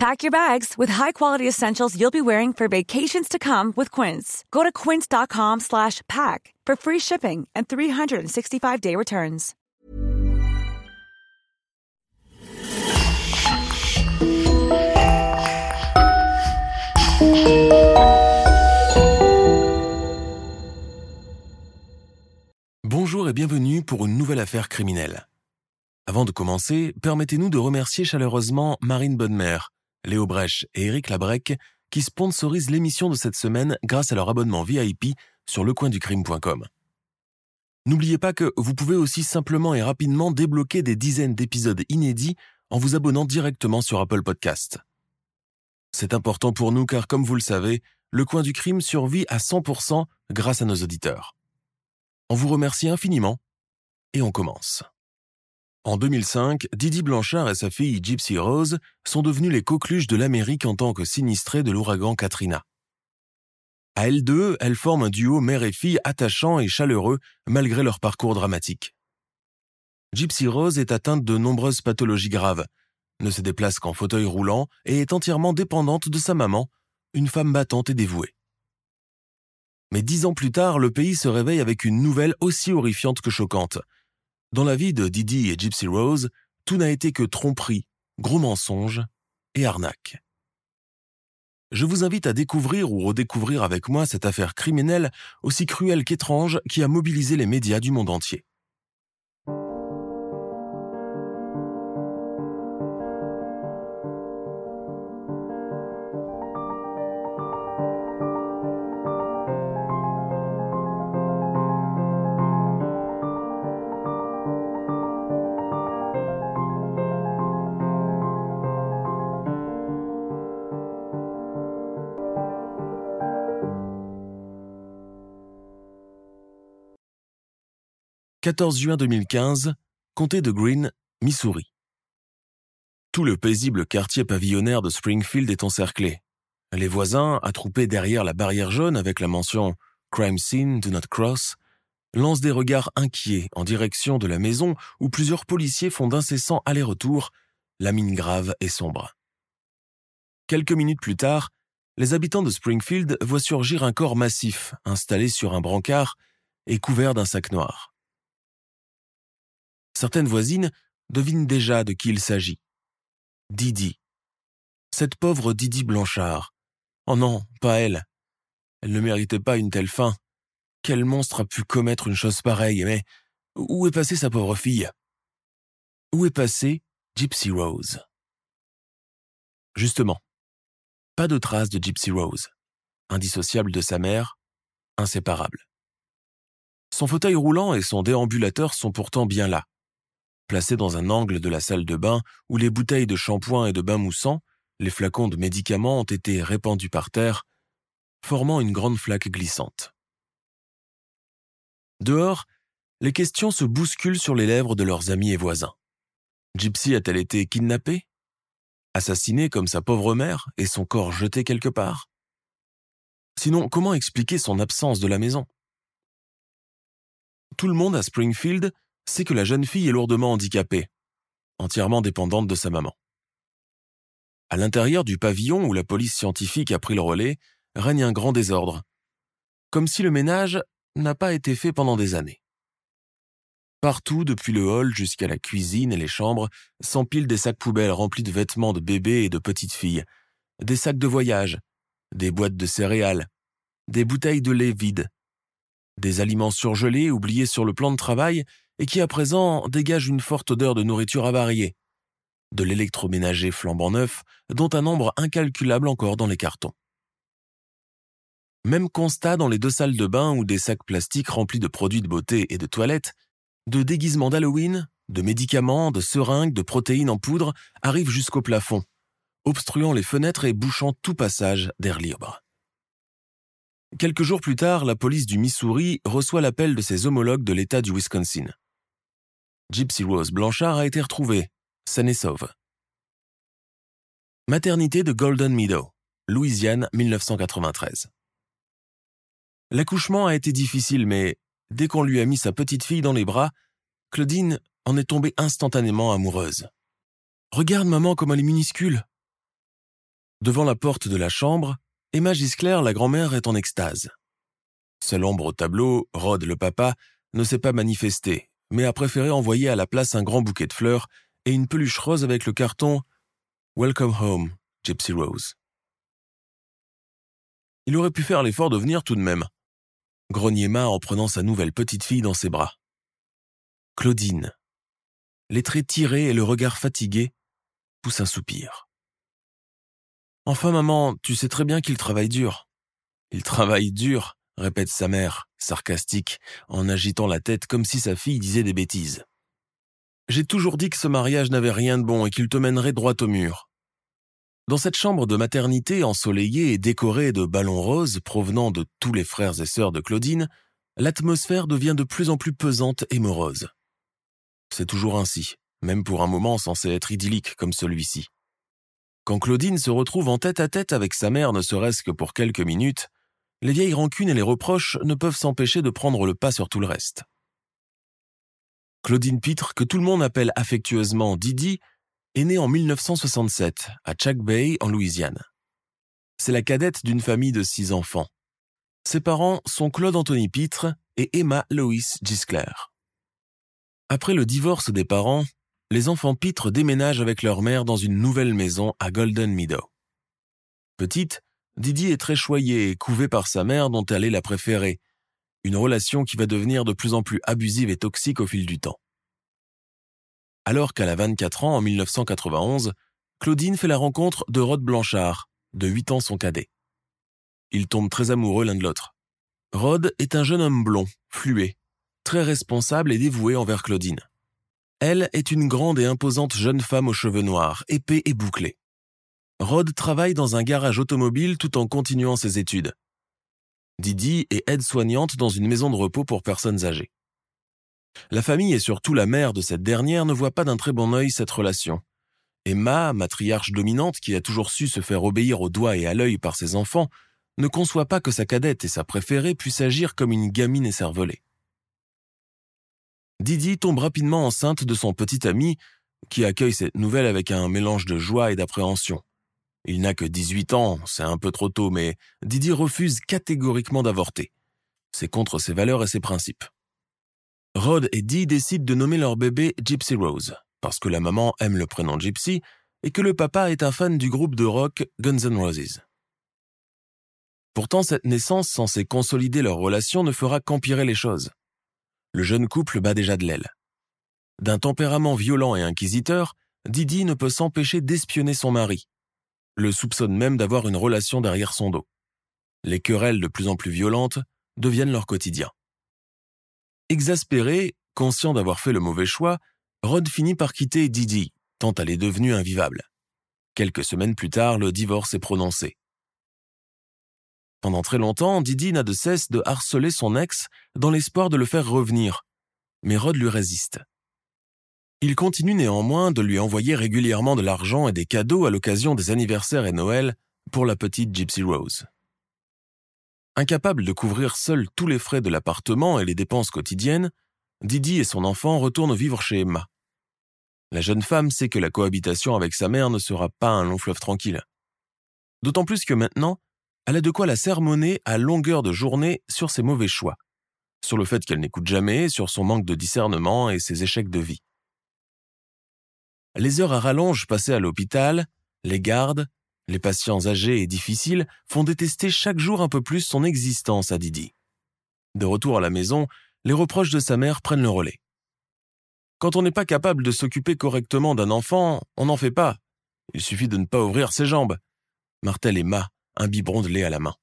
Pack your bags with high-quality essentials you'll be wearing for vacations to come with Quince. Go to quince.com slash pack for free shipping and 365-day returns. Bonjour et bienvenue pour une nouvelle affaire criminelle. Avant de commencer, permettez-nous de remercier chaleureusement Marine Bonnemer, Léo Brech et Eric Labrec qui sponsorisent l'émission de cette semaine grâce à leur abonnement VIP sur lecoinducrime.com. N'oubliez pas que vous pouvez aussi simplement et rapidement débloquer des dizaines d'épisodes inédits en vous abonnant directement sur Apple Podcast. C'est important pour nous car comme vous le savez, le coin du crime survit à 100% grâce à nos auditeurs. On vous remercie infiniment et on commence. En 2005, Didi Blanchard et sa fille Gypsy Rose sont devenus les coqueluches de l'Amérique en tant que sinistrés de l'ouragan Katrina. À elles deux, elles forment un duo mère et fille attachant et chaleureux malgré leur parcours dramatique. Gypsy Rose est atteinte de nombreuses pathologies graves, ne se déplace qu'en fauteuil roulant et est entièrement dépendante de sa maman, une femme battante et dévouée. Mais dix ans plus tard, le pays se réveille avec une nouvelle aussi horrifiante que choquante – dans la vie de Didi et Gypsy Rose, tout n'a été que tromperie, gros mensonges et arnaque. Je vous invite à découvrir ou redécouvrir avec moi cette affaire criminelle aussi cruelle qu'étrange qui a mobilisé les médias du monde entier. 14 juin 2015, comté de Green, Missouri. Tout le paisible quartier pavillonnaire de Springfield est encerclé. Les voisins, attroupés derrière la barrière jaune avec la mention Crime Scene, Do Not Cross, lancent des regards inquiets en direction de la maison où plusieurs policiers font d'incessants allers-retours, la mine grave et sombre. Quelques minutes plus tard, les habitants de Springfield voient surgir un corps massif installé sur un brancard et couvert d'un sac noir. Certaines voisines devinent déjà de qui il s'agit. Didi. Cette pauvre Didi Blanchard. Oh non, pas elle. Elle ne méritait pas une telle fin. Quel monstre a pu commettre une chose pareille Mais où est passée sa pauvre fille? Où est passée Gypsy Rose? Justement, pas de traces de Gypsy Rose, indissociable de sa mère, inséparable. Son fauteuil roulant et son déambulateur sont pourtant bien là, placés dans un angle de la salle de bain où les bouteilles de shampoing et de bain moussant, les flacons de médicaments ont été répandus par terre, formant une grande flaque glissante. Dehors, les questions se bousculent sur les lèvres de leurs amis et voisins. Gypsy a-t-elle été kidnappée? Assassinée comme sa pauvre mère et son corps jeté quelque part? Sinon, comment expliquer son absence de la maison? Tout le monde à Springfield c'est que la jeune fille est lourdement handicapée, entièrement dépendante de sa maman. À l'intérieur du pavillon où la police scientifique a pris le relais, règne un grand désordre, comme si le ménage n'a pas été fait pendant des années. Partout, depuis le hall jusqu'à la cuisine et les chambres, s'empilent des sacs poubelles remplis de vêtements de bébés et de petites filles, des sacs de voyage, des boîtes de céréales, des bouteilles de lait vides, des aliments surgelés oubliés sur le plan de travail et qui à présent dégage une forte odeur de nourriture avariée, de l'électroménager flambant neuf, dont un nombre incalculable encore dans les cartons. Même constat dans les deux salles de bain où des sacs plastiques remplis de produits de beauté et de toilettes, de déguisements d'Halloween, de médicaments, de seringues, de protéines en poudre arrivent jusqu'au plafond, obstruant les fenêtres et bouchant tout passage d'air libre. quelques jours plus tard, la police du Missouri reçoit l'appel de ses homologues de l'État du Wisconsin. Gypsy Rose Blanchard a été retrouvée, saine et sauve. Maternité de Golden Meadow, Louisiane 1993. L'accouchement a été difficile, mais dès qu'on lui a mis sa petite fille dans les bras, Claudine en est tombée instantanément amoureuse. Regarde maman comme elle est minuscule. Devant la porte de la chambre, Emma Gisclair, la grand-mère, est en extase. Seul ombre au tableau, Rod, le papa, ne s'est pas manifesté, mais a préféré envoyer à la place un grand bouquet de fleurs et une peluche rose avec le carton Welcome home, Gypsy Rose. Il aurait pu faire l'effort de venir tout de même. Grognier Ma en prenant sa nouvelle petite fille dans ses bras. Claudine, les traits tirés et le regard fatigué, pousse un soupir. Enfin, maman, tu sais très bien qu'il travaille dur. Il travaille dur, répète sa mère, sarcastique, en agitant la tête comme si sa fille disait des bêtises. J'ai toujours dit que ce mariage n'avait rien de bon et qu'il te mènerait droit au mur. Dans cette chambre de maternité ensoleillée et décorée de ballons roses provenant de tous les frères et sœurs de Claudine, l'atmosphère devient de plus en plus pesante et morose. C'est toujours ainsi, même pour un moment censé être idyllique comme celui-ci. Quand Claudine se retrouve en tête à tête avec sa mère ne serait-ce que pour quelques minutes, les vieilles rancunes et les reproches ne peuvent s'empêcher de prendre le pas sur tout le reste. Claudine Pitre, que tout le monde appelle affectueusement Didi, est née en 1967 à Chuck Bay, en Louisiane. C'est la cadette d'une famille de six enfants. Ses parents sont Claude Anthony Pitre et Emma Lois Gisclair. Après le divorce des parents, les enfants Pitre déménagent avec leur mère dans une nouvelle maison à Golden Meadow. Petite, Didi est très choyée et couvée par sa mère dont elle est la préférée, une relation qui va devenir de plus en plus abusive et toxique au fil du temps. Alors qu'elle a 24 ans en 1991, Claudine fait la rencontre de Rod Blanchard, de 8 ans son cadet. Ils tombent très amoureux l'un de l'autre. Rod est un jeune homme blond, fluet, très responsable et dévoué envers Claudine. Elle est une grande et imposante jeune femme aux cheveux noirs, épais et bouclés. Rod travaille dans un garage automobile tout en continuant ses études. Didi est aide-soignante dans une maison de repos pour personnes âgées. La famille et surtout la mère de cette dernière ne voient pas d'un très bon œil cette relation. Emma, matriarche dominante qui a toujours su se faire obéir au doigt et à l'œil par ses enfants, ne conçoit pas que sa cadette et sa préférée puissent agir comme une gamine écervelée. Didi tombe rapidement enceinte de son petit ami, qui accueille cette nouvelle avec un mélange de joie et d'appréhension. Il n'a que 18 ans, c'est un peu trop tôt, mais Didi refuse catégoriquement d'avorter. C'est contre ses valeurs et ses principes. Rod et Dee décident de nommer leur bébé Gypsy Rose, parce que la maman aime le prénom Gypsy et que le papa est un fan du groupe de rock Guns N' Roses. Pourtant, cette naissance censée consolider leur relation ne fera qu'empirer les choses le jeune couple bat déjà de l'aile. D'un tempérament violent et inquisiteur, Didi ne peut s'empêcher d'espionner son mari, le soupçonne même d'avoir une relation derrière son dos. Les querelles de plus en plus violentes deviennent leur quotidien. Exaspéré, conscient d'avoir fait le mauvais choix, Rod finit par quitter Didi, tant elle est devenue invivable. Quelques semaines plus tard, le divorce est prononcé. Pendant très longtemps, Didi n'a de cesse de harceler son ex dans l'espoir de le faire revenir, mais Rod lui résiste. Il continue néanmoins de lui envoyer régulièrement de l'argent et des cadeaux à l'occasion des anniversaires et Noël pour la petite Gypsy Rose. Incapable de couvrir seul tous les frais de l'appartement et les dépenses quotidiennes, Didi et son enfant retournent vivre chez Emma. La jeune femme sait que la cohabitation avec sa mère ne sera pas un long fleuve tranquille. D'autant plus que maintenant, elle a de quoi la sermonner à longueur de journée sur ses mauvais choix, sur le fait qu'elle n'écoute jamais, sur son manque de discernement et ses échecs de vie. Les heures à rallonge passées à l'hôpital, les gardes, les patients âgés et difficiles font détester chaque jour un peu plus son existence à Didi. De retour à la maison, les reproches de sa mère prennent le relais. Quand on n'est pas capable de s'occuper correctement d'un enfant, on n'en fait pas. Il suffit de ne pas ouvrir ses jambes. Martel et Ma un biberon à la main.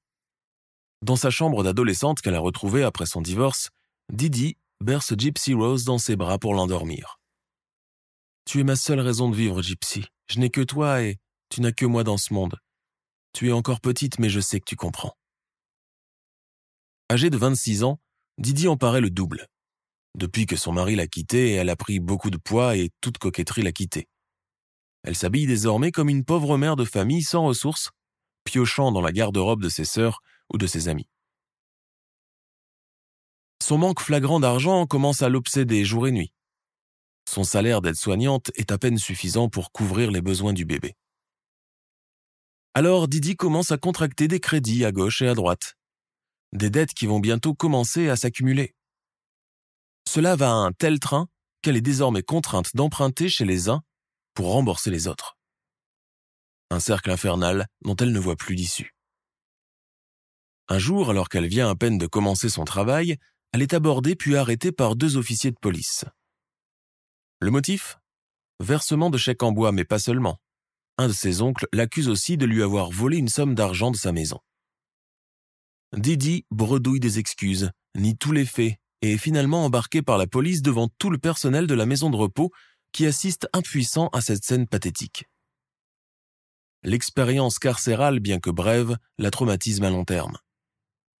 Dans sa chambre d'adolescente qu'elle a retrouvée après son divorce, Didi berce Gypsy Rose dans ses bras pour l'endormir. Tu es ma seule raison de vivre, Gypsy. Je n'ai que toi et tu n'as que moi dans ce monde. Tu es encore petite, mais je sais que tu comprends. Âgée de 26 ans, Didi en paraît le double. Depuis que son mari l'a quittée, elle a pris beaucoup de poids et toute coquetterie l'a quittée. Elle s'habille désormais comme une pauvre mère de famille sans ressources, piochant dans la garde-robe de ses sœurs ou de ses amis. Son manque flagrant d'argent commence à l'obséder jour et nuit. Son salaire d'aide-soignante est à peine suffisant pour couvrir les besoins du bébé. Alors Didi commence à contracter des crédits à gauche et à droite. Des dettes qui vont bientôt commencer à s'accumuler. Cela va à un tel train qu'elle est désormais contrainte d'emprunter chez les uns pour rembourser les autres. Un cercle infernal dont elle ne voit plus d'issue. Un jour, alors qu'elle vient à peine de commencer son travail, elle est abordée puis arrêtée par deux officiers de police. Le motif? Versement de chèques en bois, mais pas seulement. Un de ses oncles l'accuse aussi de lui avoir volé une somme d'argent de sa maison. Didi bredouille des excuses, nie tous les faits et est finalement embarqué par la police devant tout le personnel de la maison de repos qui assiste impuissant à cette scène pathétique. L'expérience carcérale, bien que brève, la traumatise à long terme.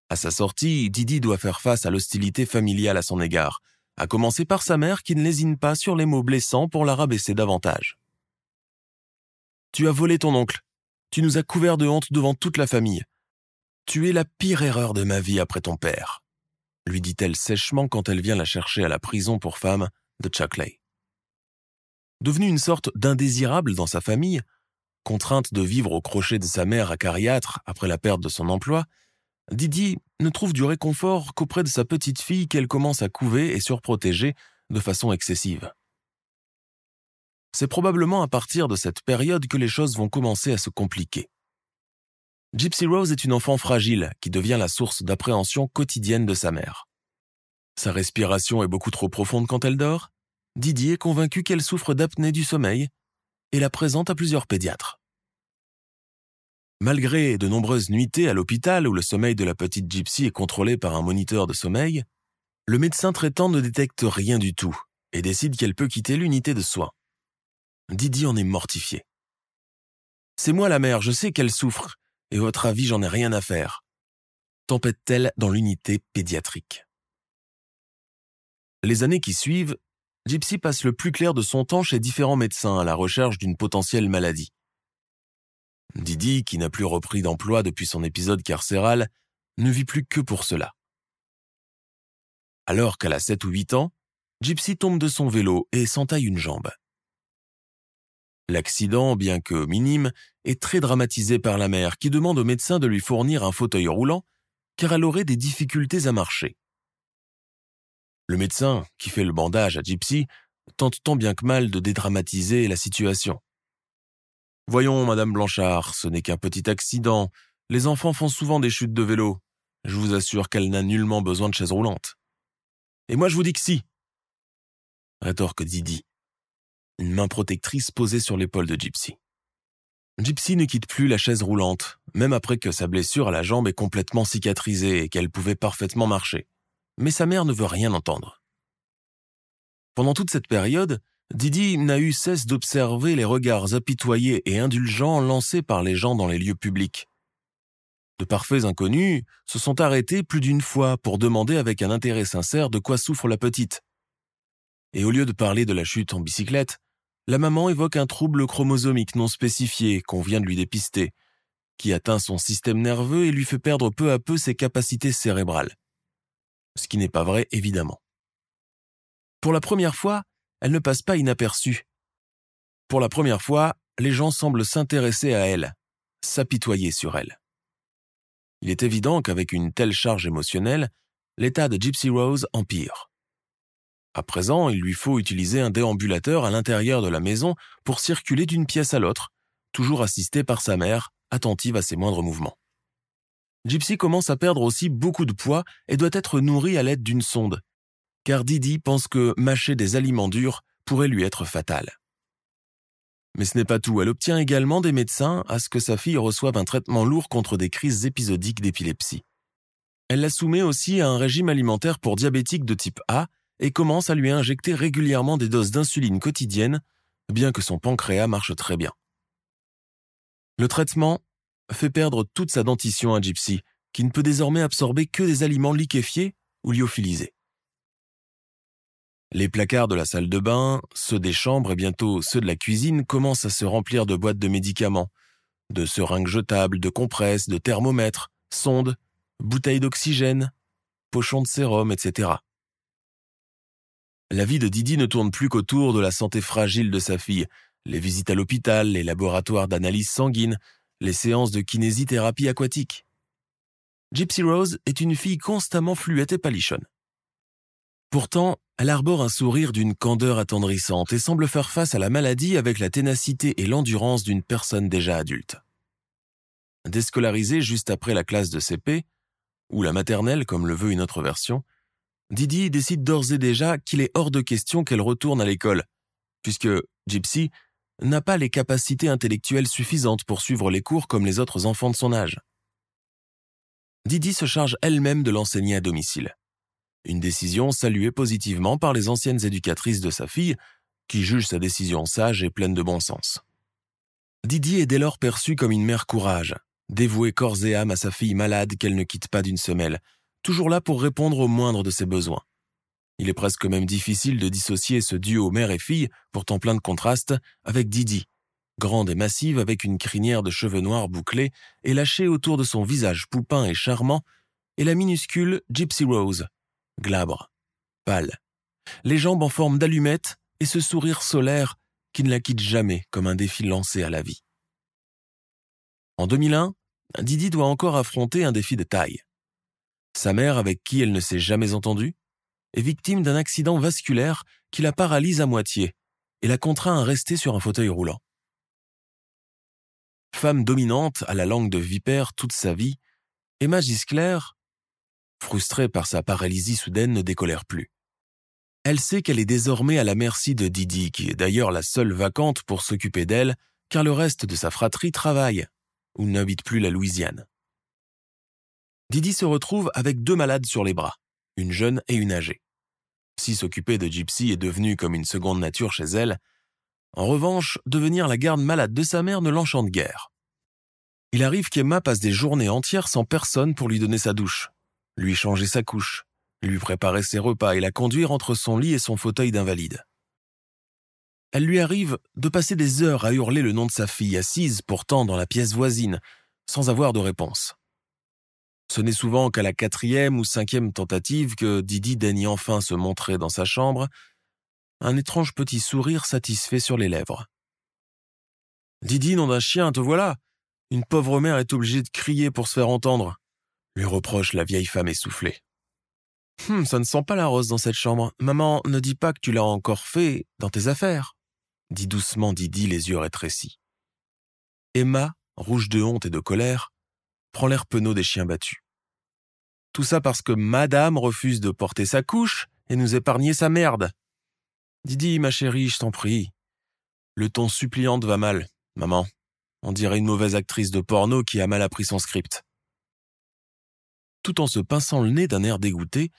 À sa sortie, Didi doit faire face à l'hostilité familiale à son égard, à commencer par sa mère qui ne lésine pas sur les mots blessants pour la rabaisser davantage. Tu as volé ton oncle. Tu nous as couverts de honte devant toute la famille. Tu es la pire erreur de ma vie après ton père, lui dit-elle sèchement quand elle vient la chercher à la prison pour femmes de Chuckley. Devenue une sorte d'indésirable dans sa famille, contrainte de vivre au crochet de sa mère acariâtre après la perte de son emploi, Didi ne trouve du réconfort qu'auprès de sa petite fille qu'elle commence à couver et surprotéger de façon excessive. C'est probablement à partir de cette période que les choses vont commencer à se compliquer. Gypsy Rose est une enfant fragile qui devient la source d'appréhension quotidienne de sa mère. Sa respiration est beaucoup trop profonde quand elle dort, Didier est convaincu qu'elle souffre d'apnée du sommeil et la présente à plusieurs pédiatres. Malgré de nombreuses nuitées à l'hôpital où le sommeil de la petite gypsy est contrôlé par un moniteur de sommeil, le médecin traitant ne détecte rien du tout et décide qu'elle peut quitter l'unité de soins. Didi en est mortifié. C'est moi la mère, je sais qu'elle souffre, et votre avis j'en ai rien à faire. Tempête-t-elle dans l'unité pédiatrique. Les années qui suivent, Gypsy passe le plus clair de son temps chez différents médecins à la recherche d'une potentielle maladie. Didi, qui n'a plus repris d'emploi depuis son épisode carcéral, ne vit plus que pour cela. Alors qu'elle a 7 ou 8 ans, Gypsy tombe de son vélo et s'entaille une jambe. L'accident, bien que minime, est très dramatisé par la mère qui demande au médecin de lui fournir un fauteuil roulant car elle aurait des difficultés à marcher. Le médecin, qui fait le bandage à Gypsy, tente tant bien que mal de dédramatiser la situation. Voyons, Madame Blanchard, ce n'est qu'un petit accident. Les enfants font souvent des chutes de vélo. Je vous assure qu'elle n'a nullement besoin de chaise roulante. Et moi je vous dis que si. Rétorque Didi, une main protectrice posée sur l'épaule de Gypsy. Gypsy ne quitte plus la chaise roulante, même après que sa blessure à la jambe est complètement cicatrisée et qu'elle pouvait parfaitement marcher mais sa mère ne veut rien entendre. Pendant toute cette période, Didi n'a eu cesse d'observer les regards apitoyés et indulgents lancés par les gens dans les lieux publics. De parfaits inconnus se sont arrêtés plus d'une fois pour demander avec un intérêt sincère de quoi souffre la petite. Et au lieu de parler de la chute en bicyclette, la maman évoque un trouble chromosomique non spécifié qu'on vient de lui dépister, qui atteint son système nerveux et lui fait perdre peu à peu ses capacités cérébrales ce qui n'est pas vrai évidemment. Pour la première fois, elle ne passe pas inaperçue. Pour la première fois, les gens semblent s'intéresser à elle, s'apitoyer sur elle. Il est évident qu'avec une telle charge émotionnelle, l'état de Gypsy Rose empire. À présent, il lui faut utiliser un déambulateur à l'intérieur de la maison pour circuler d'une pièce à l'autre, toujours assistée par sa mère, attentive à ses moindres mouvements. Gypsy commence à perdre aussi beaucoup de poids et doit être nourrie à l'aide d'une sonde, car Didi pense que mâcher des aliments durs pourrait lui être fatal. Mais ce n'est pas tout, elle obtient également des médecins à ce que sa fille reçoive un traitement lourd contre des crises épisodiques d'épilepsie. Elle la soumet aussi à un régime alimentaire pour diabétiques de type A et commence à lui injecter régulièrement des doses d'insuline quotidiennes, bien que son pancréas marche très bien. Le traitement fait perdre toute sa dentition à Gypsy, qui ne peut désormais absorber que des aliments liquéfiés ou lyophilisés. Les placards de la salle de bain, ceux des chambres et bientôt ceux de la cuisine commencent à se remplir de boîtes de médicaments, de seringues jetables, de compresses, de thermomètres, sondes, bouteilles d'oxygène, pochons de sérum, etc. La vie de Didi ne tourne plus qu'autour de la santé fragile de sa fille, les visites à l'hôpital, les laboratoires d'analyse sanguine, les séances de kinésithérapie aquatique. Gypsy Rose est une fille constamment fluette et palichonne. Pourtant, elle arbore un sourire d'une candeur attendrissante et semble faire face à la maladie avec la ténacité et l'endurance d'une personne déjà adulte. Déscolarisée juste après la classe de CP, ou la maternelle comme le veut une autre version, Didi décide d'ores et déjà qu'il est hors de question qu'elle retourne à l'école, puisque Gypsy n'a pas les capacités intellectuelles suffisantes pour suivre les cours comme les autres enfants de son âge. Didi se charge elle-même de l'enseigner à domicile. Une décision saluée positivement par les anciennes éducatrices de sa fille, qui jugent sa décision sage et pleine de bon sens. Didi est dès lors perçue comme une mère courage, dévouée corps et âme à sa fille malade qu'elle ne quitte pas d'une semelle, toujours là pour répondre au moindre de ses besoins. Il est presque même difficile de dissocier ce duo mère et fille, pourtant plein de contrastes, avec Didi, grande et massive avec une crinière de cheveux noirs bouclés et lâchée autour de son visage poupin et charmant, et la minuscule Gypsy Rose, glabre, pâle, les jambes en forme d'allumette et ce sourire solaire qui ne la quitte jamais comme un défi lancé à la vie. En 2001, Didi doit encore affronter un défi de taille. Sa mère, avec qui elle ne s'est jamais entendue, est victime d'un accident vasculaire qui la paralyse à moitié et la contraint à rester sur un fauteuil roulant. Femme dominante à la langue de vipère toute sa vie, Emma Giscler, frustrée par sa paralysie soudaine, ne décolère plus. Elle sait qu'elle est désormais à la merci de Didi, qui est d'ailleurs la seule vacante pour s'occuper d'elle, car le reste de sa fratrie travaille, ou n'habite plus la Louisiane. Didi se retrouve avec deux malades sur les bras, une jeune et une âgée. Si s'occuper de Gypsy est devenu comme une seconde nature chez elle, en revanche, devenir la garde malade de sa mère ne l'enchante guère. Il arrive qu'Emma passe des journées entières sans personne pour lui donner sa douche, lui changer sa couche, lui préparer ses repas et la conduire entre son lit et son fauteuil d'invalide. Elle lui arrive de passer des heures à hurler le nom de sa fille assise pourtant dans la pièce voisine, sans avoir de réponse. Ce n'est souvent qu'à la quatrième ou cinquième tentative que Didi daigne enfin se montrer dans sa chambre, un étrange petit sourire satisfait sur les lèvres. Didi, nom d'un chien, te voilà. Une pauvre mère est obligée de crier pour se faire entendre, lui reproche la vieille femme essoufflée. Hum, ça ne sent pas la rose dans cette chambre. Maman, ne dis pas que tu l'as encore fait dans tes affaires, dit doucement Didi les yeux rétrécis. Emma, rouge de honte et de colère, prend l'air penaud des chiens battus. Tout ça parce que madame refuse de porter sa couche et nous épargner sa merde. Didi, ma chérie, je t'en prie. Le ton suppliante va mal, maman. On dirait une mauvaise actrice de porno qui a mal appris son script. Tout en se pinçant le nez d'un air dégoûté,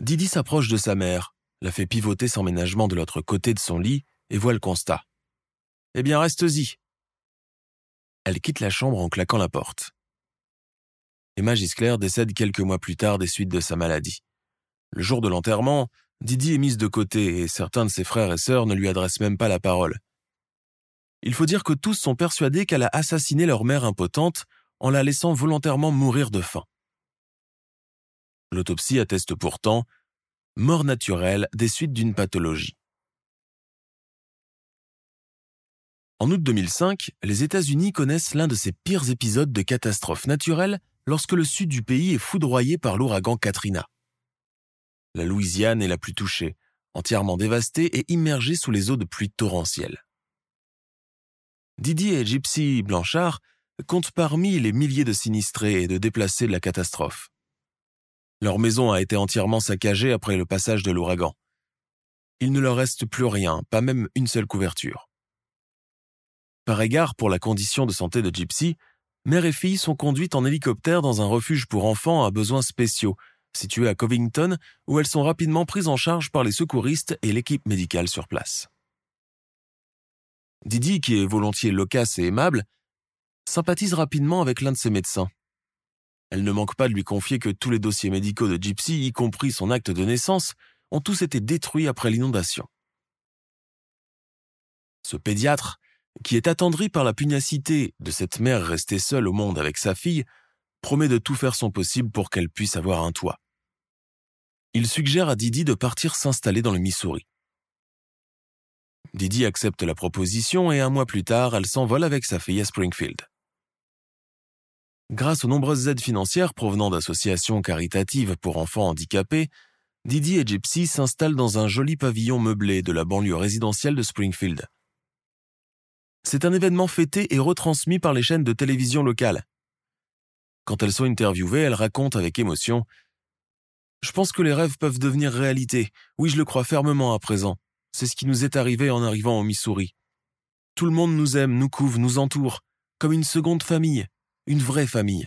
Didi s'approche de sa mère, la fait pivoter sans ménagement de l'autre côté de son lit et voit le constat. Eh bien, reste-y. Elle quitte la chambre en claquant la porte. Emma Gisclair décède quelques mois plus tard des suites de sa maladie. Le jour de l'enterrement, Didi est mise de côté et certains de ses frères et sœurs ne lui adressent même pas la parole. Il faut dire que tous sont persuadés qu'elle a assassiné leur mère impotente en la laissant volontairement mourir de faim. L'autopsie atteste pourtant mort naturelle des suites d'une pathologie. En août 2005, les États-Unis connaissent l'un de ces pires épisodes de catastrophe naturelle lorsque le sud du pays est foudroyé par l'ouragan Katrina. La Louisiane est la plus touchée, entièrement dévastée et immergée sous les eaux de pluie torrentielles. Didier et Gypsy Blanchard comptent parmi les milliers de sinistrés et de déplacés de la catastrophe. Leur maison a été entièrement saccagée après le passage de l'ouragan. Il ne leur reste plus rien, pas même une seule couverture. Par égard pour la condition de santé de Gypsy, mère et fille sont conduites en hélicoptère dans un refuge pour enfants à besoins spéciaux, situé à Covington, où elles sont rapidement prises en charge par les secouristes et l'équipe médicale sur place. Didi, qui est volontiers loquace et aimable, sympathise rapidement avec l'un de ses médecins. Elle ne manque pas de lui confier que tous les dossiers médicaux de Gypsy, y compris son acte de naissance, ont tous été détruits après l'inondation. Ce pédiatre, qui est attendri par la pugnacité de cette mère restée seule au monde avec sa fille, promet de tout faire son possible pour qu'elle puisse avoir un toit. Il suggère à Didi de partir s'installer dans le Missouri. Didi accepte la proposition et un mois plus tard, elle s'envole avec sa fille à Springfield. Grâce aux nombreuses aides financières provenant d'associations caritatives pour enfants handicapés, Didi et Gypsy s'installent dans un joli pavillon meublé de la banlieue résidentielle de Springfield. C'est un événement fêté et retransmis par les chaînes de télévision locales. Quand elles sont interviewées, elles racontent avec émotion Je pense que les rêves peuvent devenir réalité. Oui, je le crois fermement à présent. C'est ce qui nous est arrivé en arrivant au Missouri. Tout le monde nous aime, nous couvre, nous entoure, comme une seconde famille une vraie famille.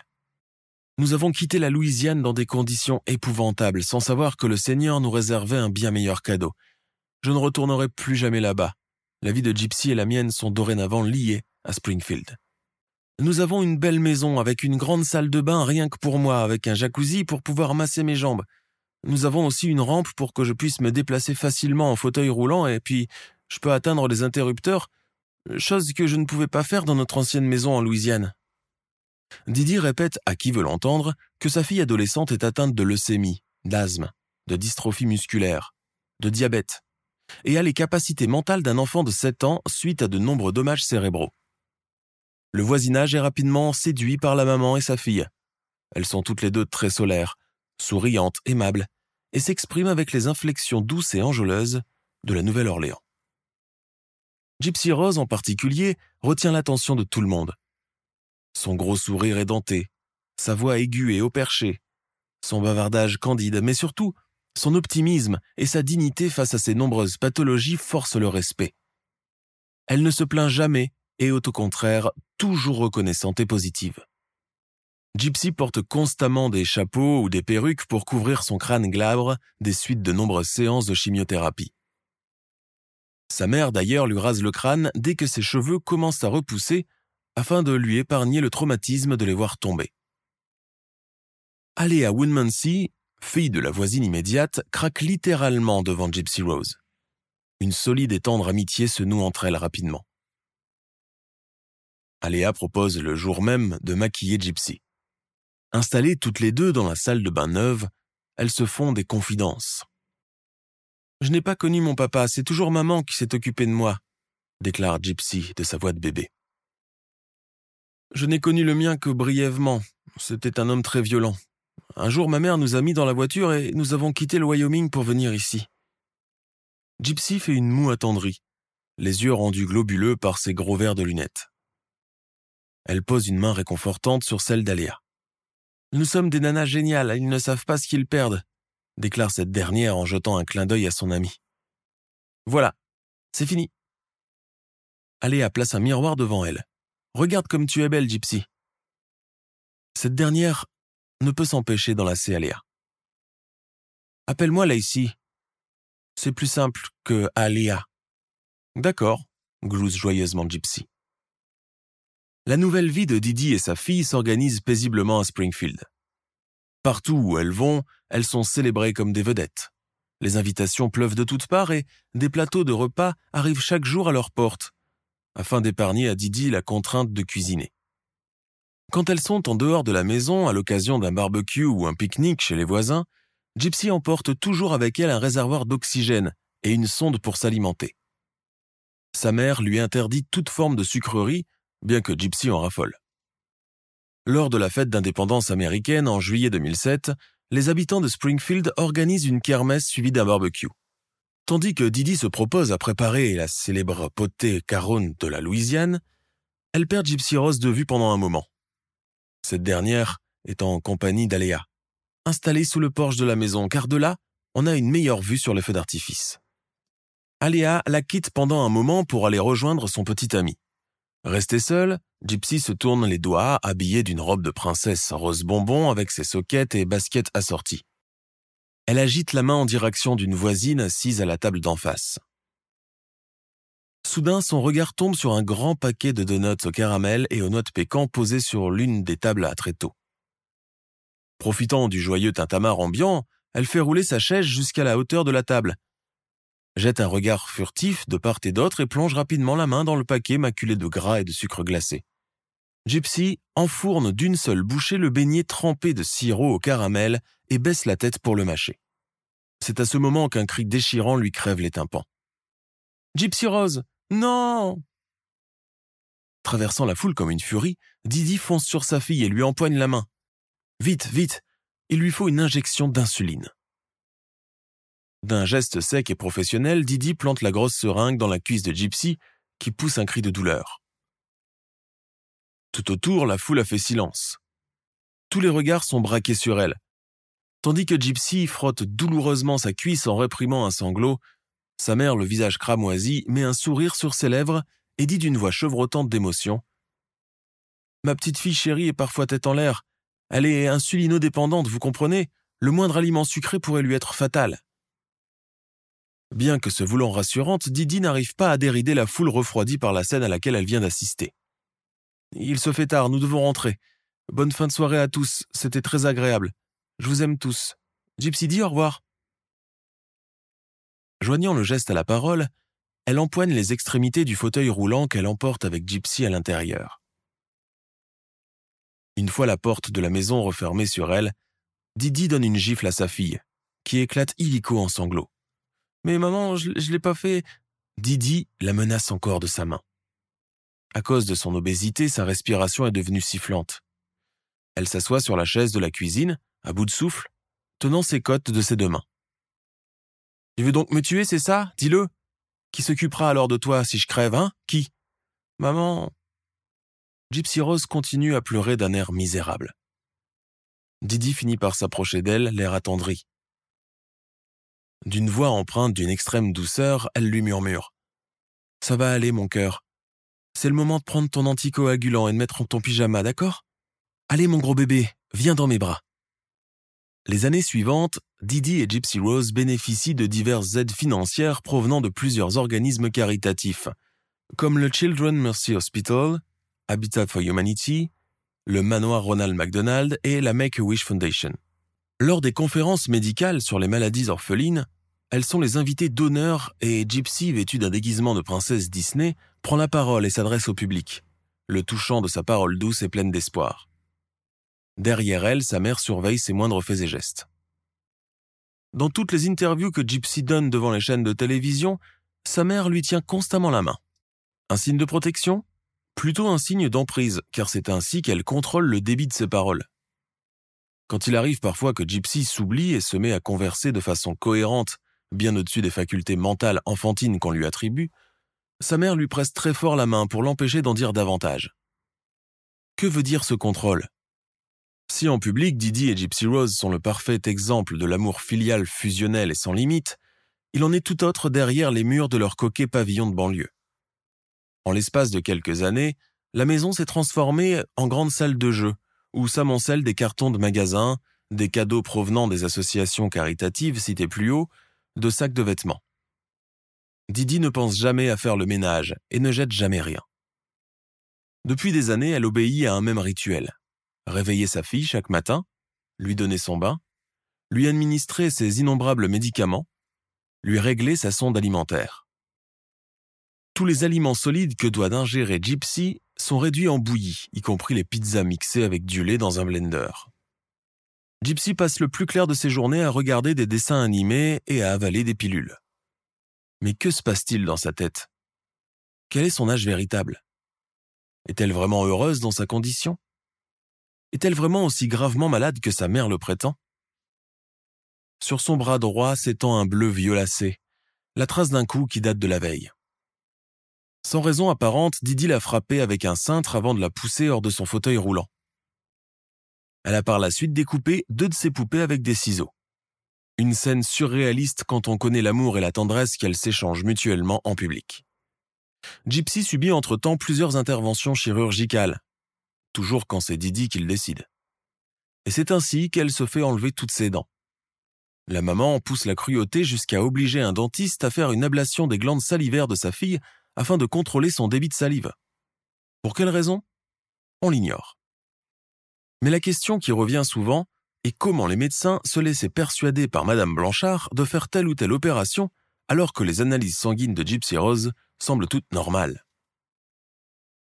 Nous avons quitté la Louisiane dans des conditions épouvantables, sans savoir que le Seigneur nous réservait un bien meilleur cadeau. Je ne retournerai plus jamais là-bas. La vie de Gypsy et la mienne sont dorénavant liées à Springfield. Nous avons une belle maison avec une grande salle de bain rien que pour moi, avec un jacuzzi pour pouvoir masser mes jambes. Nous avons aussi une rampe pour que je puisse me déplacer facilement en fauteuil roulant et puis je peux atteindre les interrupteurs, chose que je ne pouvais pas faire dans notre ancienne maison en Louisiane. Didi répète à qui veut l'entendre que sa fille adolescente est atteinte de leucémie, d'asthme, de dystrophie musculaire, de diabète, et a les capacités mentales d'un enfant de 7 ans suite à de nombreux dommages cérébraux. Le voisinage est rapidement séduit par la maman et sa fille. Elles sont toutes les deux très solaires, souriantes, aimables, et s'expriment avec les inflexions douces et enjôleuses de la Nouvelle-Orléans. Gypsy Rose en particulier retient l'attention de tout le monde. Son gros sourire édenté, sa voix aiguë et au perché, son bavardage candide, mais surtout son optimisme et sa dignité face à ses nombreuses pathologies forcent le respect. Elle ne se plaint jamais et au contraire toujours reconnaissante et positive. Gypsy porte constamment des chapeaux ou des perruques pour couvrir son crâne glabre des suites de nombreuses séances de chimiothérapie. Sa mère d'ailleurs lui rase le crâne dès que ses cheveux commencent à repousser afin de lui épargner le traumatisme de les voir tomber. Aller à fille de la voisine immédiate, craque littéralement devant Gypsy Rose. Une solide et tendre amitié se noue entre elles rapidement. Aléa propose le jour même de maquiller Gypsy. Installées toutes les deux dans la salle de bain neuve, elles se font des confidences. Je n'ai pas connu mon papa, c'est toujours maman qui s'est occupée de moi, déclare Gypsy de sa voix de bébé. Je n'ai connu le mien que brièvement. C'était un homme très violent. Un jour, ma mère nous a mis dans la voiture et nous avons quitté le Wyoming pour venir ici. Gypsy fait une moue attendrie, les yeux rendus globuleux par ses gros verres de lunettes. Elle pose une main réconfortante sur celle d'Aléa. Nous sommes des nanas géniales, ils ne savent pas ce qu'ils perdent, déclare cette dernière en jetant un clin d'œil à son ami. Voilà, c'est fini. Aléa place un miroir devant elle. Regarde comme tu es belle, Gypsy. Cette dernière ne peut s'empêcher d'enlacer Aléa. Appelle-moi Lacey. C'est plus simple que Aléa. D'accord, glousse joyeusement Gypsy. La nouvelle vie de Didi et sa fille s'organise paisiblement à Springfield. Partout où elles vont, elles sont célébrées comme des vedettes. Les invitations pleuvent de toutes parts et des plateaux de repas arrivent chaque jour à leur porte, afin d'épargner à Didi la contrainte de cuisiner. Quand elles sont en dehors de la maison à l'occasion d'un barbecue ou un pique-nique chez les voisins, Gypsy emporte toujours avec elle un réservoir d'oxygène et une sonde pour s'alimenter. Sa mère lui interdit toute forme de sucrerie, bien que Gypsy en raffole. Lors de la fête d'indépendance américaine en juillet 2007, les habitants de Springfield organisent une kermesse suivie d'un barbecue. Tandis que Didi se propose à préparer la célèbre potée caronne de la Louisiane, elle perd Gypsy Rose de vue pendant un moment. Cette dernière est en compagnie d'Aléa, installée sous le porche de la maison, car de là, on a une meilleure vue sur les feux d'artifice. Aléa la quitte pendant un moment pour aller rejoindre son petit ami. Restée seule, Gypsy se tourne les doigts, habillée d'une robe de princesse rose bonbon avec ses soquettes et baskets assorties. Elle agite la main en direction d'une voisine assise à la table d'en face. Soudain, son regard tombe sur un grand paquet de donuts au caramel et aux noix de pécan posés sur l'une des tables à tréteaux. Profitant du joyeux tintamarre ambiant, elle fait rouler sa chaise jusqu'à la hauteur de la table. Jette un regard furtif de part et d'autre et plonge rapidement la main dans le paquet maculé de gras et de sucre glacé. Gypsy enfourne d'une seule bouchée le beignet trempé de sirop au caramel et baisse la tête pour le mâcher. C'est à ce moment qu'un cri déchirant lui crève les tympans. Gypsy Rose Non Traversant la foule comme une furie, Didi fonce sur sa fille et lui empoigne la main. Vite, vite Il lui faut une injection d'insuline. D'un geste sec et professionnel, Didi plante la grosse seringue dans la cuisse de Gypsy, qui pousse un cri de douleur. Tout autour, la foule a fait silence. Tous les regards sont braqués sur elle. Tandis que Gypsy frotte douloureusement sa cuisse en réprimant un sanglot, sa mère, le visage cramoisi, met un sourire sur ses lèvres et dit d'une voix chevrotante d'émotion Ma petite fille chérie est parfois tête en l'air. Elle est insulino-dépendante, vous comprenez? Le moindre aliment sucré pourrait lui être fatal. Bien que se voulant rassurante, Didi n'arrive pas à dérider la foule refroidie par la scène à laquelle elle vient d'assister. Il se fait tard, nous devons rentrer. Bonne fin de soirée à tous, c'était très agréable. Je vous aime tous. Gypsy dit au revoir. Joignant le geste à la parole, elle empoigne les extrémités du fauteuil roulant qu'elle emporte avec Gypsy à l'intérieur. Une fois la porte de la maison refermée sur elle, Didi donne une gifle à sa fille, qui éclate illico en sanglots. Mais maman, je, je l'ai pas fait. Didi la menace encore de sa main. À cause de son obésité, sa respiration est devenue sifflante. Elle s'assoit sur la chaise de la cuisine, à bout de souffle, tenant ses côtes de ses deux mains. Tu veux donc me tuer, c'est ça? Dis-le. Qui s'occupera alors de toi si je crève, hein? Qui? Maman. Gypsy Rose continue à pleurer d'un air misérable. Didi finit par s'approcher d'elle, l'air attendri. D'une voix empreinte d'une extrême douceur, elle lui murmure. Ça va aller, mon cœur. C'est le moment de prendre ton anticoagulant et de mettre ton pyjama, d'accord? Allez, mon gros bébé, viens dans mes bras. Les années suivantes, Didi et Gypsy Rose bénéficient de diverses aides financières provenant de plusieurs organismes caritatifs, comme le Children Mercy Hospital, Habitat for Humanity, le manoir Ronald McDonald et la Make-A-Wish Foundation. Lors des conférences médicales sur les maladies orphelines, elles sont les invitées d'honneur et Gypsy, vêtue d'un déguisement de princesse Disney, prend la parole et s'adresse au public, le touchant de sa parole douce et pleine d'espoir. Derrière elle, sa mère surveille ses moindres faits et gestes. Dans toutes les interviews que Gypsy donne devant les chaînes de télévision, sa mère lui tient constamment la main. Un signe de protection? Plutôt un signe d'emprise, car c'est ainsi qu'elle contrôle le débit de ses paroles. Quand il arrive parfois que Gypsy s'oublie et se met à converser de façon cohérente, bien au-dessus des facultés mentales enfantines qu'on lui attribue, sa mère lui presse très fort la main pour l'empêcher d'en dire davantage. Que veut dire ce contrôle? Si en public Didi et Gypsy Rose sont le parfait exemple de l'amour filial fusionnel et sans limite, il en est tout autre derrière les murs de leur coquet pavillon de banlieue. En l'espace de quelques années, la maison s'est transformée en grande salle de jeu, où s'amoncellent des cartons de magasins, des cadeaux provenant des associations caritatives citées plus haut, de sacs de vêtements. Didi ne pense jamais à faire le ménage et ne jette jamais rien. Depuis des années, elle obéit à un même rituel. Réveiller sa fille chaque matin, lui donner son bain, lui administrer ses innombrables médicaments, lui régler sa sonde alimentaire. Tous les aliments solides que doit ingérer Gypsy sont réduits en bouillie, y compris les pizzas mixées avec du lait dans un blender. Gypsy passe le plus clair de ses journées à regarder des dessins animés et à avaler des pilules. Mais que se passe-t-il dans sa tête? Quel est son âge véritable? Est-elle vraiment heureuse dans sa condition? Est-elle vraiment aussi gravement malade que sa mère le prétend? Sur son bras droit s'étend un bleu violacé, la trace d'un coup qui date de la veille. Sans raison apparente, Didi l'a frappée avec un cintre avant de la pousser hors de son fauteuil roulant. Elle a par la suite découpé deux de ses poupées avec des ciseaux. Une scène surréaliste quand on connaît l'amour et la tendresse qu'elles s'échangent mutuellement en public. Gypsy subit entre-temps plusieurs interventions chirurgicales, toujours quand c'est Didi qui le décide. Et c'est ainsi qu'elle se fait enlever toutes ses dents. La maman pousse la cruauté jusqu'à obliger un dentiste à faire une ablation des glandes salivaires de sa fille afin de contrôler son débit de salive. Pour quelle raison? On l'ignore. Mais la question qui revient souvent, et comment les médecins se laissaient persuader par Madame Blanchard de faire telle ou telle opération alors que les analyses sanguines de Gypsy Rose semblent toutes normales?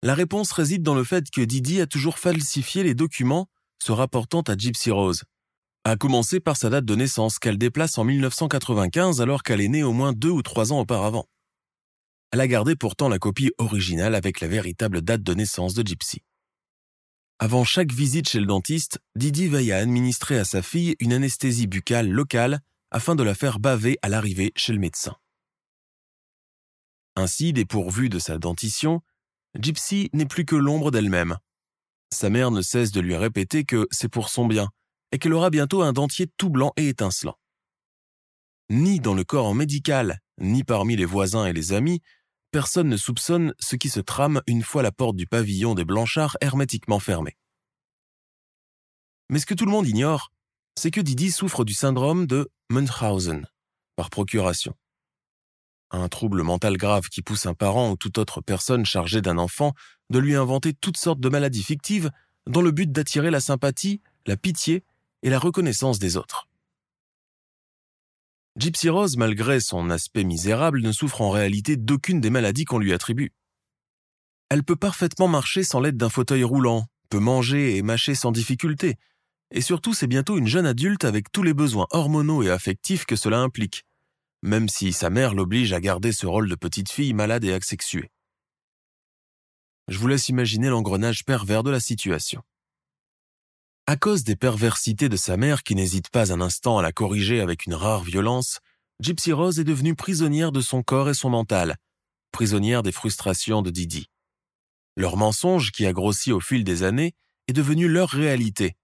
La réponse réside dans le fait que Didi a toujours falsifié les documents se rapportant à Gypsy Rose, à commencer par sa date de naissance qu'elle déplace en 1995 alors qu'elle est née au moins deux ou trois ans auparavant. Elle a gardé pourtant la copie originale avec la véritable date de naissance de Gypsy. Avant chaque visite chez le dentiste, Didi veille à administrer à sa fille une anesthésie buccale locale afin de la faire baver à l'arrivée chez le médecin. Ainsi, dépourvue de sa dentition, Gypsy n'est plus que l'ombre d'elle-même. Sa mère ne cesse de lui répéter que c'est pour son bien et qu'elle aura bientôt un dentier tout blanc et étincelant. Ni dans le corps médical, ni parmi les voisins et les amis, personne ne soupçonne ce qui se trame une fois la porte du pavillon des Blanchards hermétiquement fermée. Mais ce que tout le monde ignore, c'est que Didi souffre du syndrome de Munchausen, par procuration. Un trouble mental grave qui pousse un parent ou toute autre personne chargée d'un enfant de lui inventer toutes sortes de maladies fictives dans le but d'attirer la sympathie, la pitié et la reconnaissance des autres. Gypsy Rose, malgré son aspect misérable, ne souffre en réalité d'aucune des maladies qu'on lui attribue. Elle peut parfaitement marcher sans l'aide d'un fauteuil roulant, peut manger et mâcher sans difficulté, et surtout c'est bientôt une jeune adulte avec tous les besoins hormonaux et affectifs que cela implique, même si sa mère l'oblige à garder ce rôle de petite fille malade et asexuée. Je vous laisse imaginer l'engrenage pervers de la situation. À cause des perversités de sa mère qui n'hésite pas un instant à la corriger avec une rare violence, Gypsy Rose est devenue prisonnière de son corps et son mental, prisonnière des frustrations de Didi. Leur mensonge, qui a grossi au fil des années, est devenu leur réalité,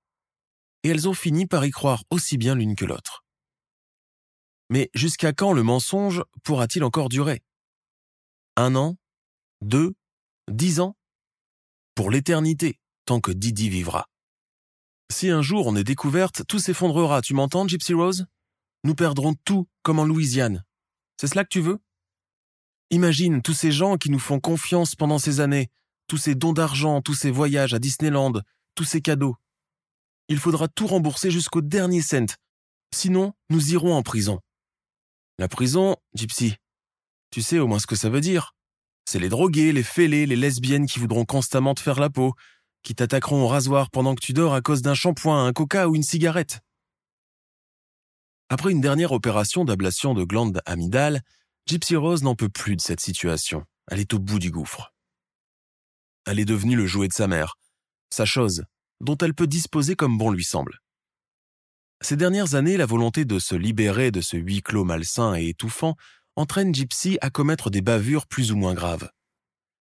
et elles ont fini par y croire aussi bien l'une que l'autre. Mais jusqu'à quand le mensonge pourra-t-il encore durer? Un an? Deux? Dix ans? Pour l'éternité, tant que Didi vivra. Si un jour on est découverte, tout s'effondrera, tu m'entends, Gypsy Rose? Nous perdrons tout, comme en Louisiane. C'est cela que tu veux? Imagine tous ces gens qui nous font confiance pendant ces années, tous ces dons d'argent, tous ces voyages à Disneyland, tous ces cadeaux. Il faudra tout rembourser jusqu'au dernier cent. Sinon, nous irons en prison. La prison, Gypsy, tu sais au moins ce que ça veut dire. C'est les drogués, les fêlés, les lesbiennes qui voudront constamment te faire la peau, qui t'attaqueront au rasoir pendant que tu dors à cause d'un shampoing, un coca ou une cigarette. Après une dernière opération d'ablation de glande amygdale, Gypsy Rose n'en peut plus de cette situation. Elle est au bout du gouffre. Elle est devenue le jouet de sa mère, sa chose, dont elle peut disposer comme bon lui semble. Ces dernières années, la volonté de se libérer de ce huis clos malsain et étouffant entraîne Gypsy à commettre des bavures plus ou moins graves.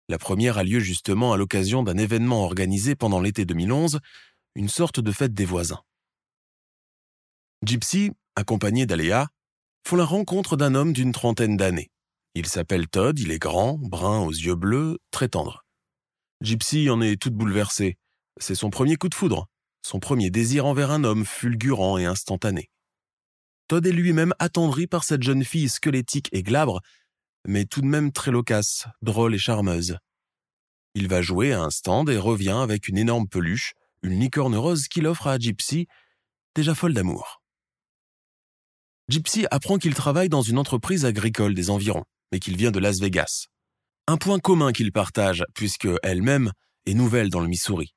La première a lieu justement à l'occasion d'un événement organisé pendant l'été 2011, une sorte de fête des voisins. Gypsy, accompagné d'Aléa, font la rencontre d'un homme d'une trentaine d'années. Il s'appelle Todd, il est grand, brun aux yeux bleus, très tendre. Gypsy en est toute bouleversée. C'est son premier coup de foudre, son premier désir envers un homme fulgurant et instantané. Todd est lui-même attendri par cette jeune fille squelettique et glabre mais tout de même très loquace, drôle et charmeuse. Il va jouer à un stand et revient avec une énorme peluche, une licorne rose qu'il offre à Gypsy, déjà folle d'amour. Gypsy apprend qu'il travaille dans une entreprise agricole des environs, mais qu'il vient de Las Vegas. Un point commun qu'ils partagent, puisque elle-même est nouvelle dans le Missouri.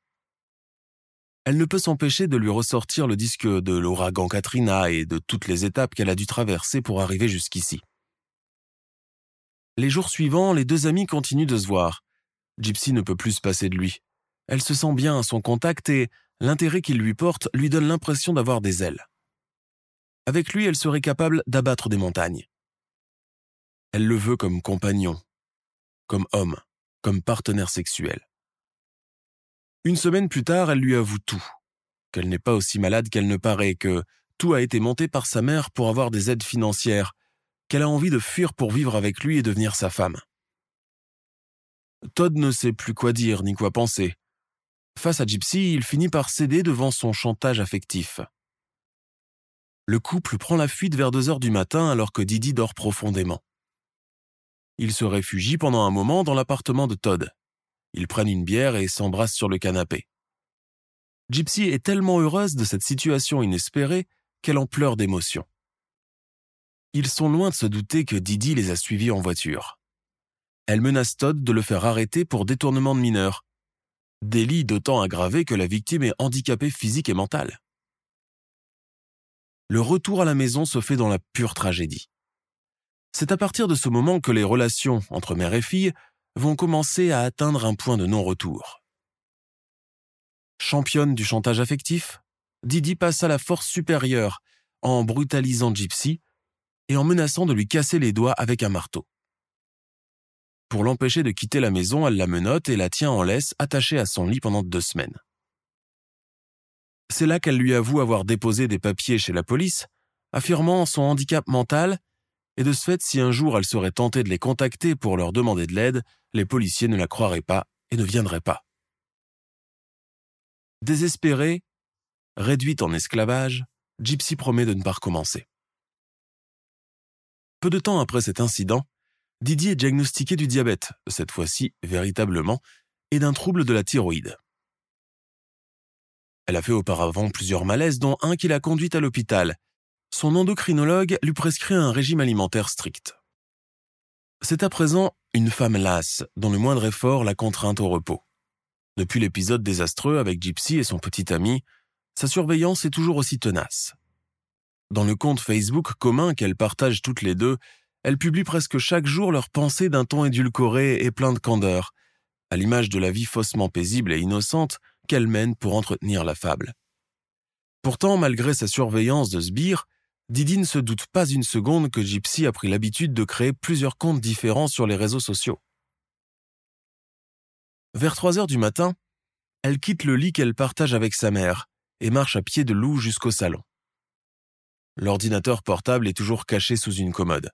Elle ne peut s'empêcher de lui ressortir le disque de l'ouragan Katrina et de toutes les étapes qu'elle a dû traverser pour arriver jusqu'ici. Les jours suivants, les deux amis continuent de se voir. Gypsy ne peut plus se passer de lui. Elle se sent bien à son contact et l'intérêt qu'il lui porte lui donne l'impression d'avoir des ailes. Avec lui, elle serait capable d'abattre des montagnes. Elle le veut comme compagnon, comme homme, comme partenaire sexuel. Une semaine plus tard, elle lui avoue tout, qu'elle n'est pas aussi malade qu'elle ne paraît, que tout a été monté par sa mère pour avoir des aides financières, qu'elle a envie de fuir pour vivre avec lui et devenir sa femme. Todd ne sait plus quoi dire ni quoi penser. Face à Gypsy, il finit par céder devant son chantage affectif. Le couple prend la fuite vers deux heures du matin alors que Didi dort profondément. Ils se réfugient pendant un moment dans l'appartement de Todd. Ils prennent une bière et s'embrassent sur le canapé. Gypsy est tellement heureuse de cette situation inespérée qu'elle en pleure d'émotion. Ils sont loin de se douter que Didi les a suivis en voiture. Elle menace Todd de le faire arrêter pour détournement de mineurs. Délit d'autant aggravé que la victime est handicapée physique et mentale. Le retour à la maison se fait dans la pure tragédie. C'est à partir de ce moment que les relations entre mère et fille vont commencer à atteindre un point de non-retour. Championne du chantage affectif, Didi passe à la force supérieure en brutalisant Gypsy et en menaçant de lui casser les doigts avec un marteau. Pour l'empêcher de quitter la maison, elle la menotte et la tient en laisse attachée à son lit pendant deux semaines. C'est là qu'elle lui avoue avoir déposé des papiers chez la police, affirmant son handicap mental, et de ce fait, si un jour elle serait tentée de les contacter pour leur demander de l'aide, les policiers ne la croiraient pas et ne viendraient pas. Désespérée, réduite en esclavage, Gypsy promet de ne pas recommencer. Peu de temps après cet incident, Didier est diagnostiqué du diabète, cette fois-ci véritablement, et d'un trouble de la thyroïde. Elle a fait auparavant plusieurs malaises, dont un qui l'a conduite à l'hôpital. Son endocrinologue lui prescrit un régime alimentaire strict. C'est à présent une femme lasse, dont le moindre effort la contrainte au repos. Depuis l'épisode désastreux avec Gypsy et son petit ami, sa surveillance est toujours aussi tenace. Dans le compte Facebook commun qu'elles partagent toutes les deux, elles publient presque chaque jour leurs pensées d'un ton édulcoré et plein de candeur, à l'image de la vie faussement paisible et innocente qu'elles mènent pour entretenir la fable. Pourtant, malgré sa surveillance de sbires, Didi ne se doute pas une seconde que Gypsy a pris l'habitude de créer plusieurs comptes différents sur les réseaux sociaux. Vers 3 heures du matin, elle quitte le lit qu'elle partage avec sa mère et marche à pied de loup jusqu'au salon. L'ordinateur portable est toujours caché sous une commode.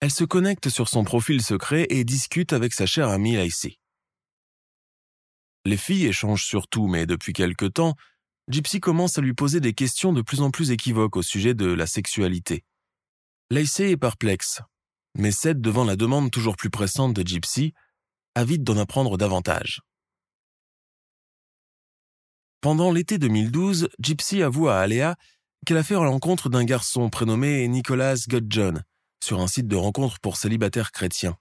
Elle se connecte sur son profil secret et discute avec sa chère amie Lacey. Les filles échangent sur tout, mais depuis quelque temps, Gypsy commence à lui poser des questions de plus en plus équivoques au sujet de la sexualité. Lacey est perplexe, mais cède devant la demande toujours plus pressante de Gypsy, avide d'en apprendre davantage. Pendant l'été 2012, Gypsy avoue à Aléa qu'elle a fait l'encontre d'un garçon prénommé Nicolas Gudjon sur un site de rencontre pour célibataires chrétiens?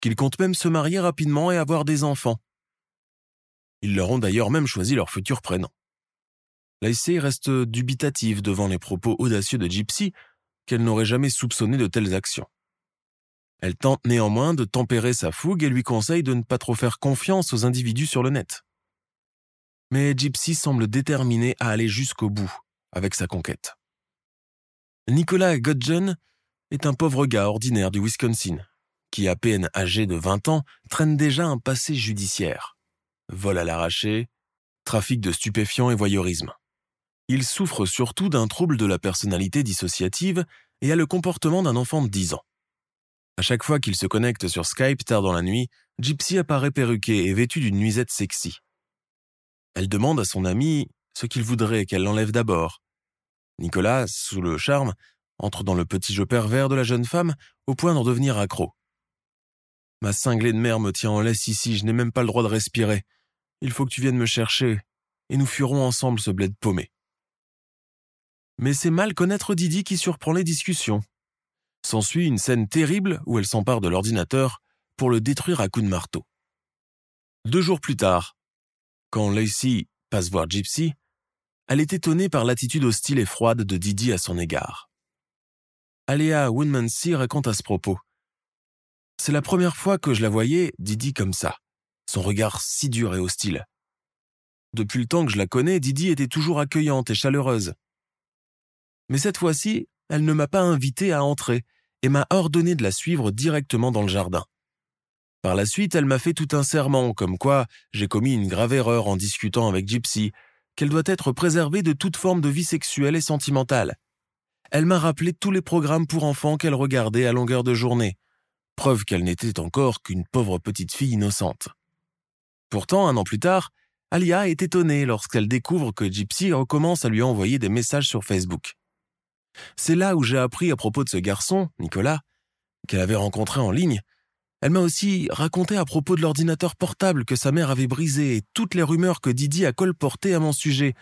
Qu'il compte même se marier rapidement et avoir des enfants. Ils leur ont d'ailleurs même choisi leur futur prénom. Lacey reste dubitative devant les propos audacieux de Gypsy qu'elle n'aurait jamais soupçonné de telles actions. Elle tente néanmoins de tempérer sa fougue et lui conseille de ne pas trop faire confiance aux individus sur le net. Mais Gypsy semble déterminée à aller jusqu'au bout avec sa conquête. Nicolas Godgen est un pauvre gars ordinaire du Wisconsin, qui, à peine âgé de 20 ans, traîne déjà un passé judiciaire. Vol à l'arraché, trafic de stupéfiants et voyeurisme. Il souffre surtout d'un trouble de la personnalité dissociative et a le comportement d'un enfant de 10 ans. À chaque fois qu'il se connecte sur Skype tard dans la nuit, Gypsy apparaît perruquée et vêtue d'une nuisette sexy. Elle demande à son ami ce qu'il voudrait qu'elle l'enlève d'abord, Nicolas, sous le charme, entre dans le petit jeu pervers de la jeune femme au point d'en devenir accro. Ma cinglée de mère me tient en laisse ici, je n'ai même pas le droit de respirer. Il faut que tu viennes me chercher, et nous fuirons ensemble ce bled paumé. Mais c'est mal connaître Didi qui surprend les discussions. S'ensuit une scène terrible où elle s'empare de l'ordinateur pour le détruire à coups de marteau. Deux jours plus tard, quand Lacey passe voir Gypsy, elle est étonnée par l'attitude hostile et froide de Didi à son égard. Aléa Woodmansey raconte à ce propos. C'est la première fois que je la voyais, Didi, comme ça, son regard si dur et hostile. Depuis le temps que je la connais, Didi était toujours accueillante et chaleureuse. Mais cette fois-ci, elle ne m'a pas invité à entrer et m'a ordonné de la suivre directement dans le jardin. Par la suite, elle m'a fait tout un serment, comme quoi j'ai commis une grave erreur en discutant avec Gypsy qu'elle doit être préservée de toute forme de vie sexuelle et sentimentale. Elle m'a rappelé tous les programmes pour enfants qu'elle regardait à longueur de journée, preuve qu'elle n'était encore qu'une pauvre petite fille innocente. Pourtant, un an plus tard, Alia est étonnée lorsqu'elle découvre que Gypsy recommence à lui envoyer des messages sur Facebook. C'est là où j'ai appris à propos de ce garçon, Nicolas, qu'elle avait rencontré en ligne, Elle m'a aussi raconté à propos de l'ordinateur portable que sa mère avait brisé et toutes les rumeurs que Didi a colportées à mon sujet,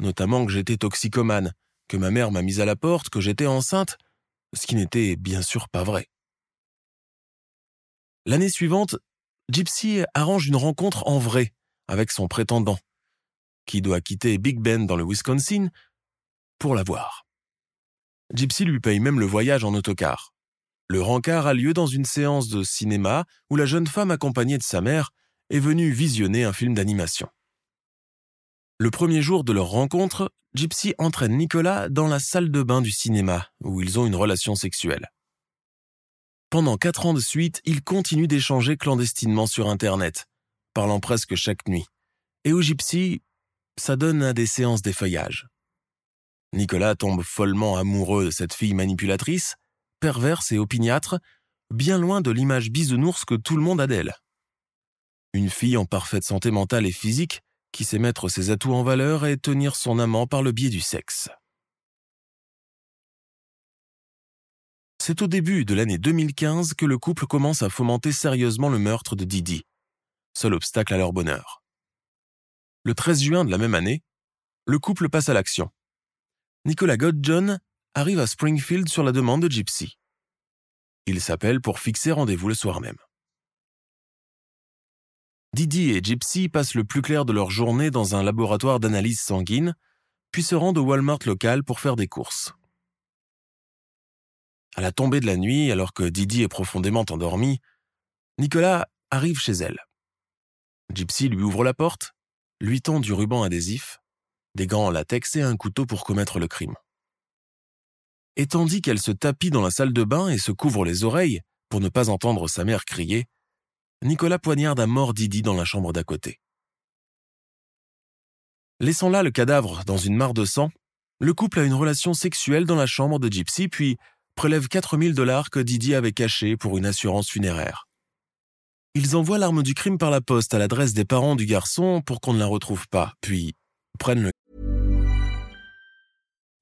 notamment que j'étais toxicomane, que ma mère m'a mise à la porte, que j'étais enceinte, ce qui n'était bien sûr pas vrai. L'année suivante, Gypsy arrange une rencontre en vrai avec son prétendant, qui doit quitter Big Bend dans le Wisconsin pour la voir. Gypsy lui paye même le voyage en autocar. Le rencard a lieu dans une séance de cinéma où la jeune femme accompagnée de sa mère est venue visionner un film d'animation. Le premier jour de leur rencontre, Gypsy entraîne Nicolas dans la salle de bain du cinéma, où ils ont une relation sexuelle. Pendant quatre ans de suite, ils continuent d'échanger clandestinement sur Internet, parlant presque chaque nuit. Et au Gypsy, ça donne à des séances d'effeuillage. Nicolas tombe follement amoureux de cette fille manipulatrice, perverse et opiniâtre, bien loin de l'image bisounours que tout le monde a d'elle. Une fille en parfaite santé mentale et physique, qui sait mettre ses atouts en valeur et tenir son amant par le biais du sexe. C'est au début de l'année 2015 que le couple commence à fomenter sérieusement le meurtre de Didi, seul obstacle à leur bonheur. Le 13 juin de la même année, le couple passe à l'action. Nicolas Godjohn arrive à Springfield sur la demande de Gypsy. Il s'appelle pour fixer rendez-vous le soir même. Didi et Gypsy passent le plus clair de leur journée dans un laboratoire d'analyse sanguine, puis se rendent au Walmart local pour faire des courses. À la tombée de la nuit, alors que Didi est profondément endormie, Nicolas arrive chez elle. Gypsy lui ouvre la porte, lui tend du ruban adhésif, des gants en latex et un couteau pour commettre le crime. Et tandis qu'elle se tapit dans la salle de bain et se couvre les oreilles pour ne pas entendre sa mère crier, Nicolas poignarde à mort Didi dans la chambre d'à côté. Laissant là le cadavre dans une mare de sang, le couple a une relation sexuelle dans la chambre de Gypsy puis prélève 4000 dollars que Didi avait cachés pour une assurance funéraire. Ils envoient l'arme du crime par la poste à l'adresse des parents du garçon pour qu'on ne la retrouve pas, puis prennent le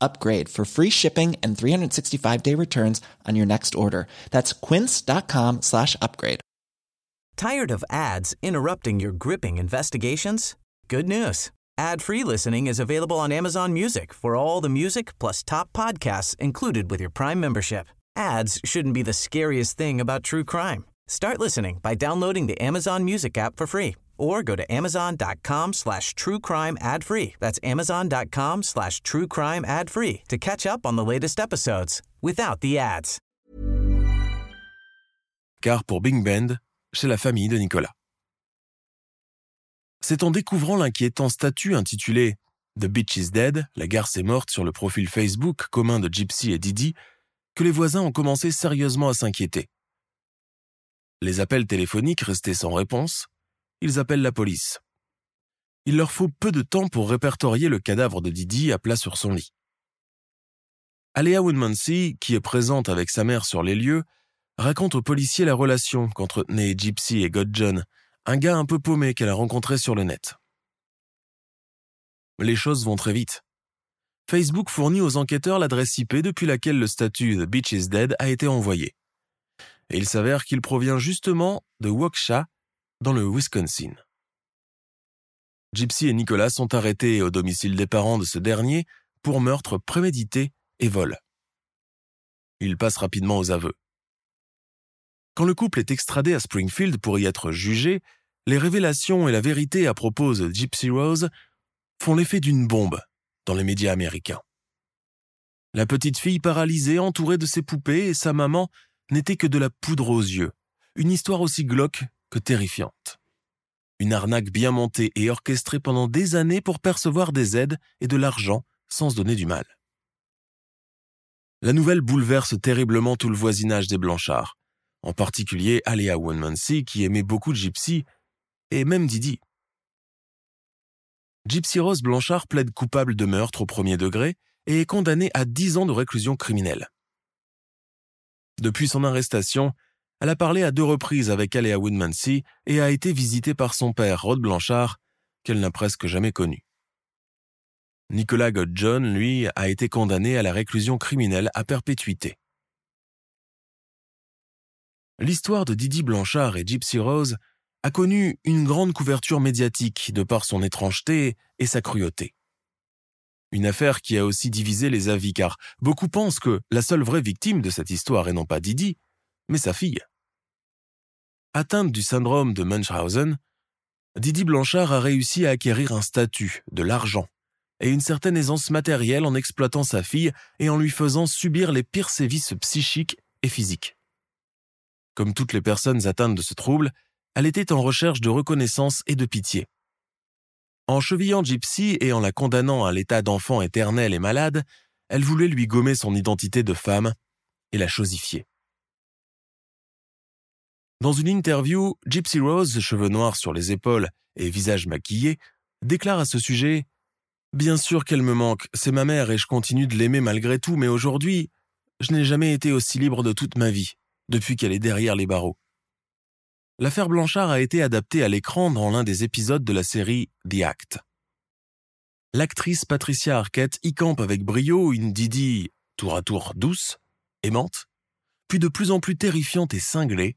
upgrade for free shipping and 365 day returns on your next order. That's quince.com slash upgrade. Tired of ads interrupting your gripping investigations? Good news. Ad-free listening is available on Amazon Music for all the music plus top podcasts included with your Prime membership. Ads shouldn't be the scariest thing about true crime. Start listening by downloading the Amazon Music app for free or go to amazon.com slash true crime ad free. That's amazon.com slash true crime ad free to catch up on the latest episodes without the ads. Car pour Big Bend, chez la famille de Nicolas. C'est en découvrant l'inquiétant statut intitulé The Bitch is Dead, la garce est morte sur le profil Facebook commun de Gypsy et Didi, que les voisins ont commencé sérieusement à s'inquiéter. Les appels téléphoniques restaient sans réponse, ils appellent la police. Il leur faut peu de temps pour répertorier le cadavre de Didi à plat sur son lit. Alea Woodmansey, qui est présente avec sa mère sur les lieux, raconte aux policiers la relation qu'entretenaient Gypsy et Godjohn, un gars un peu paumé qu'elle a rencontré sur le net. Les choses vont très vite. Facebook fournit aux enquêteurs l'adresse IP depuis laquelle le statut The Beach is Dead a été envoyé. Et il s'avère qu'il provient justement de Waukesha, dans le Wisconsin. Gypsy et Nicolas sont arrêtés au domicile des parents de ce dernier pour meurtre prémédité et vol. Ils passent rapidement aux aveux. Quand le couple est extradé à Springfield pour y être jugé, les révélations et la vérité à propos de Gypsy Rose font l'effet d'une bombe dans les médias américains. La petite fille paralysée, entourée de ses poupées, et sa maman n'était que de la poudre aux yeux, une histoire aussi glauque terrifiante. Une arnaque bien montée et orchestrée pendant des années pour percevoir des aides et de l'argent sans se donner du mal. La nouvelle bouleverse terriblement tout le voisinage des Blanchards, en particulier Aléa Wonmancy qui aimait beaucoup Gypsy et même Didi. Gypsy Rose Blanchard plaide coupable de meurtre au premier degré et est condamnée à 10 ans de réclusion criminelle. Depuis son arrestation, elle a parlé à deux reprises avec Alea Woodmansey et a été visitée par son père, Rod Blanchard, qu'elle n'a presque jamais connu. Nicolas Godjohn, lui, a été condamné à la réclusion criminelle à perpétuité. L'histoire de Didi Blanchard et Gypsy Rose a connu une grande couverture médiatique de par son étrangeté et sa cruauté. Une affaire qui a aussi divisé les avis car beaucoup pensent que la seule vraie victime de cette histoire est non pas Didi, mais sa fille. Atteinte du syndrome de Munchausen, Didi Blanchard a réussi à acquérir un statut, de l'argent, et une certaine aisance matérielle en exploitant sa fille et en lui faisant subir les pires sévices psychiques et physiques. Comme toutes les personnes atteintes de ce trouble, elle était en recherche de reconnaissance et de pitié. En chevillant Gypsy et en la condamnant à l'état d'enfant éternel et malade, elle voulait lui gommer son identité de femme et la chosifier. Dans une interview, Gypsy Rose, cheveux noirs sur les épaules et visage maquillé, déclare à ce sujet Bien sûr qu'elle me manque, c'est ma mère et je continue de l'aimer malgré tout, mais aujourd'hui, je n'ai jamais été aussi libre de toute ma vie, depuis qu'elle est derrière les barreaux. L'affaire Blanchard a été adaptée à l'écran dans l'un des épisodes de la série The Act. L'actrice Patricia Arquette y campe avec brio une Didi tour à tour douce, aimante, puis de plus en plus terrifiante et cinglée,